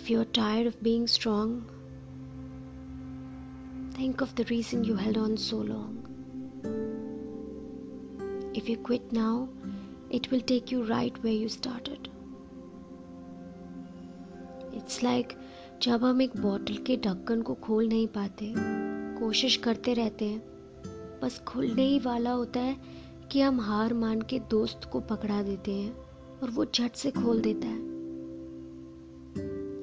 If you're tired of being strong, think of the reason you held on so long. If you quit now, it will take you right where you started. It's like जब हम एक bottle के ढक्कन को खोल नहीं पाते कोशिश करते रहते हैं बस खुलने ही वाला होता है कि हम हार मान के दोस्त को पकड़ा देते हैं और वो झट से खोल देता है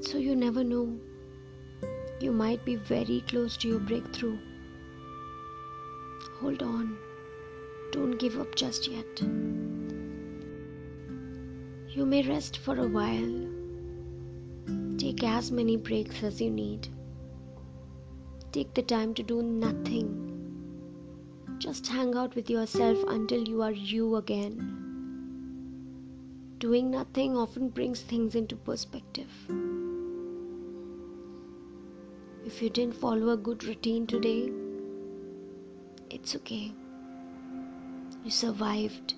So you never know. You might be very close to your breakthrough. Hold on. Don't give up just yet. You may rest for a while. Take as many breaks as you need. Take the time to do nothing. Just hang out with yourself until you are you again. Doing nothing often brings things into perspective. If you didn't follow a good routine today, it's okay. You survived,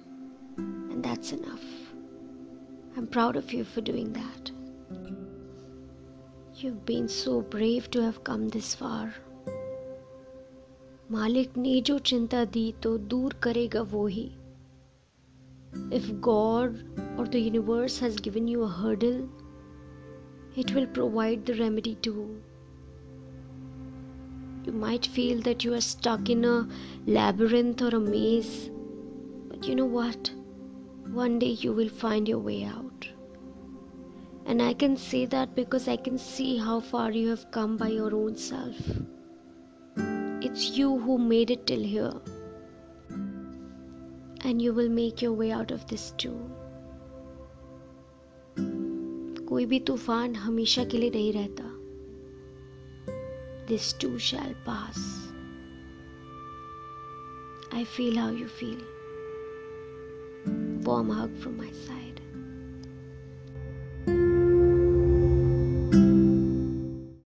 and that's enough. I'm proud of you for doing that. You've been so brave to have come this far. मालिक ने जो चिंता दी तो दूर करेगा वो ही If God or the universe has given you a hurdle, it will provide the remedy too. You might feel that you are stuck in a labyrinth or a maze, but you know what? One day you will find your way out. And I can say that because I can see how far you have come by your own self. It's you who made it till here. And you will make your way out of this too. कोई भी तूफान हमेशा के लिए नहीं रहता this too shall pass. I feel how you feel. Warm hug from my side.